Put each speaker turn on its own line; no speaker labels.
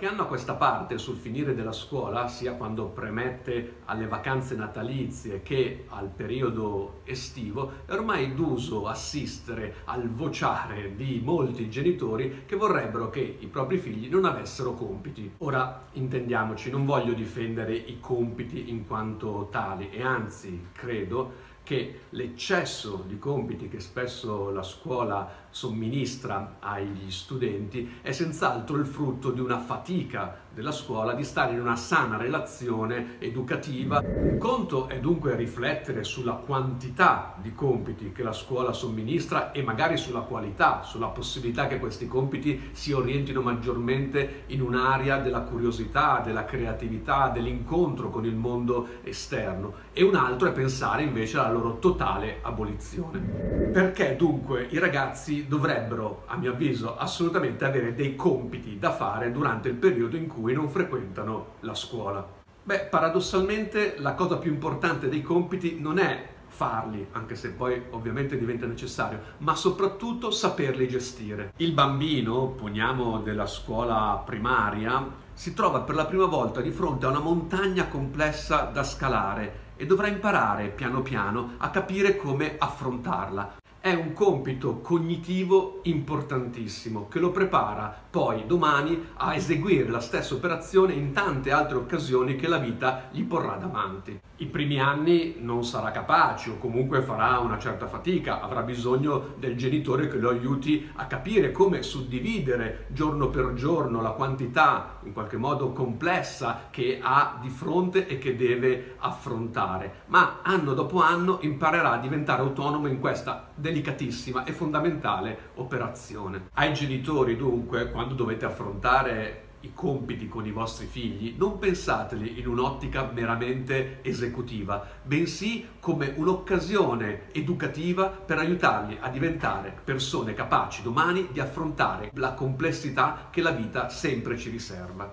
qualche anno a questa parte, sul finire della scuola, sia quando premette alle vacanze natalizie che al periodo estivo, è ormai d'uso assistere al vociare di molti genitori che vorrebbero che i propri figli non avessero compiti. Ora, intendiamoci, non voglio difendere i compiti in quanto tali e anzi credo che l'eccesso di compiti che spesso la scuola somministra agli studenti è senz'altro il frutto di una fatica della scuola di stare in una sana relazione educativa. Un conto è dunque riflettere sulla quantità di compiti che la scuola somministra e magari sulla qualità, sulla possibilità che questi compiti si orientino maggiormente in un'area della curiosità, della creatività, dell'incontro con il mondo esterno e un altro è pensare invece alla loro totale abolizione. Perché dunque i ragazzi dovrebbero, a mio avviso, assolutamente avere dei compiti da fare durante il periodo in cui non frequentano la scuola? Beh, paradossalmente la cosa più importante dei compiti non è farli, anche se poi ovviamente diventa necessario, ma soprattutto saperli gestire. Il bambino, poniamo della scuola primaria, si trova per la prima volta di fronte a una montagna complessa da scalare e dovrà imparare piano piano a capire come affrontarla è un compito cognitivo importantissimo che lo prepara poi domani a eseguire la stessa operazione in tante altre occasioni che la vita gli porrà davanti. I primi anni non sarà capace o comunque farà una certa fatica, avrà bisogno del genitore che lo aiuti a capire come suddividere giorno per giorno la quantità in qualche modo complessa che ha di fronte e che deve affrontare, ma anno dopo anno imparerà a diventare autonomo in questa delicatissima e fondamentale operazione. Ai genitori dunque, quando dovete affrontare i compiti con i vostri figli, non pensateli in un'ottica meramente esecutiva, bensì come un'occasione educativa per aiutarli a diventare persone capaci domani di affrontare la complessità che la vita sempre ci riserva.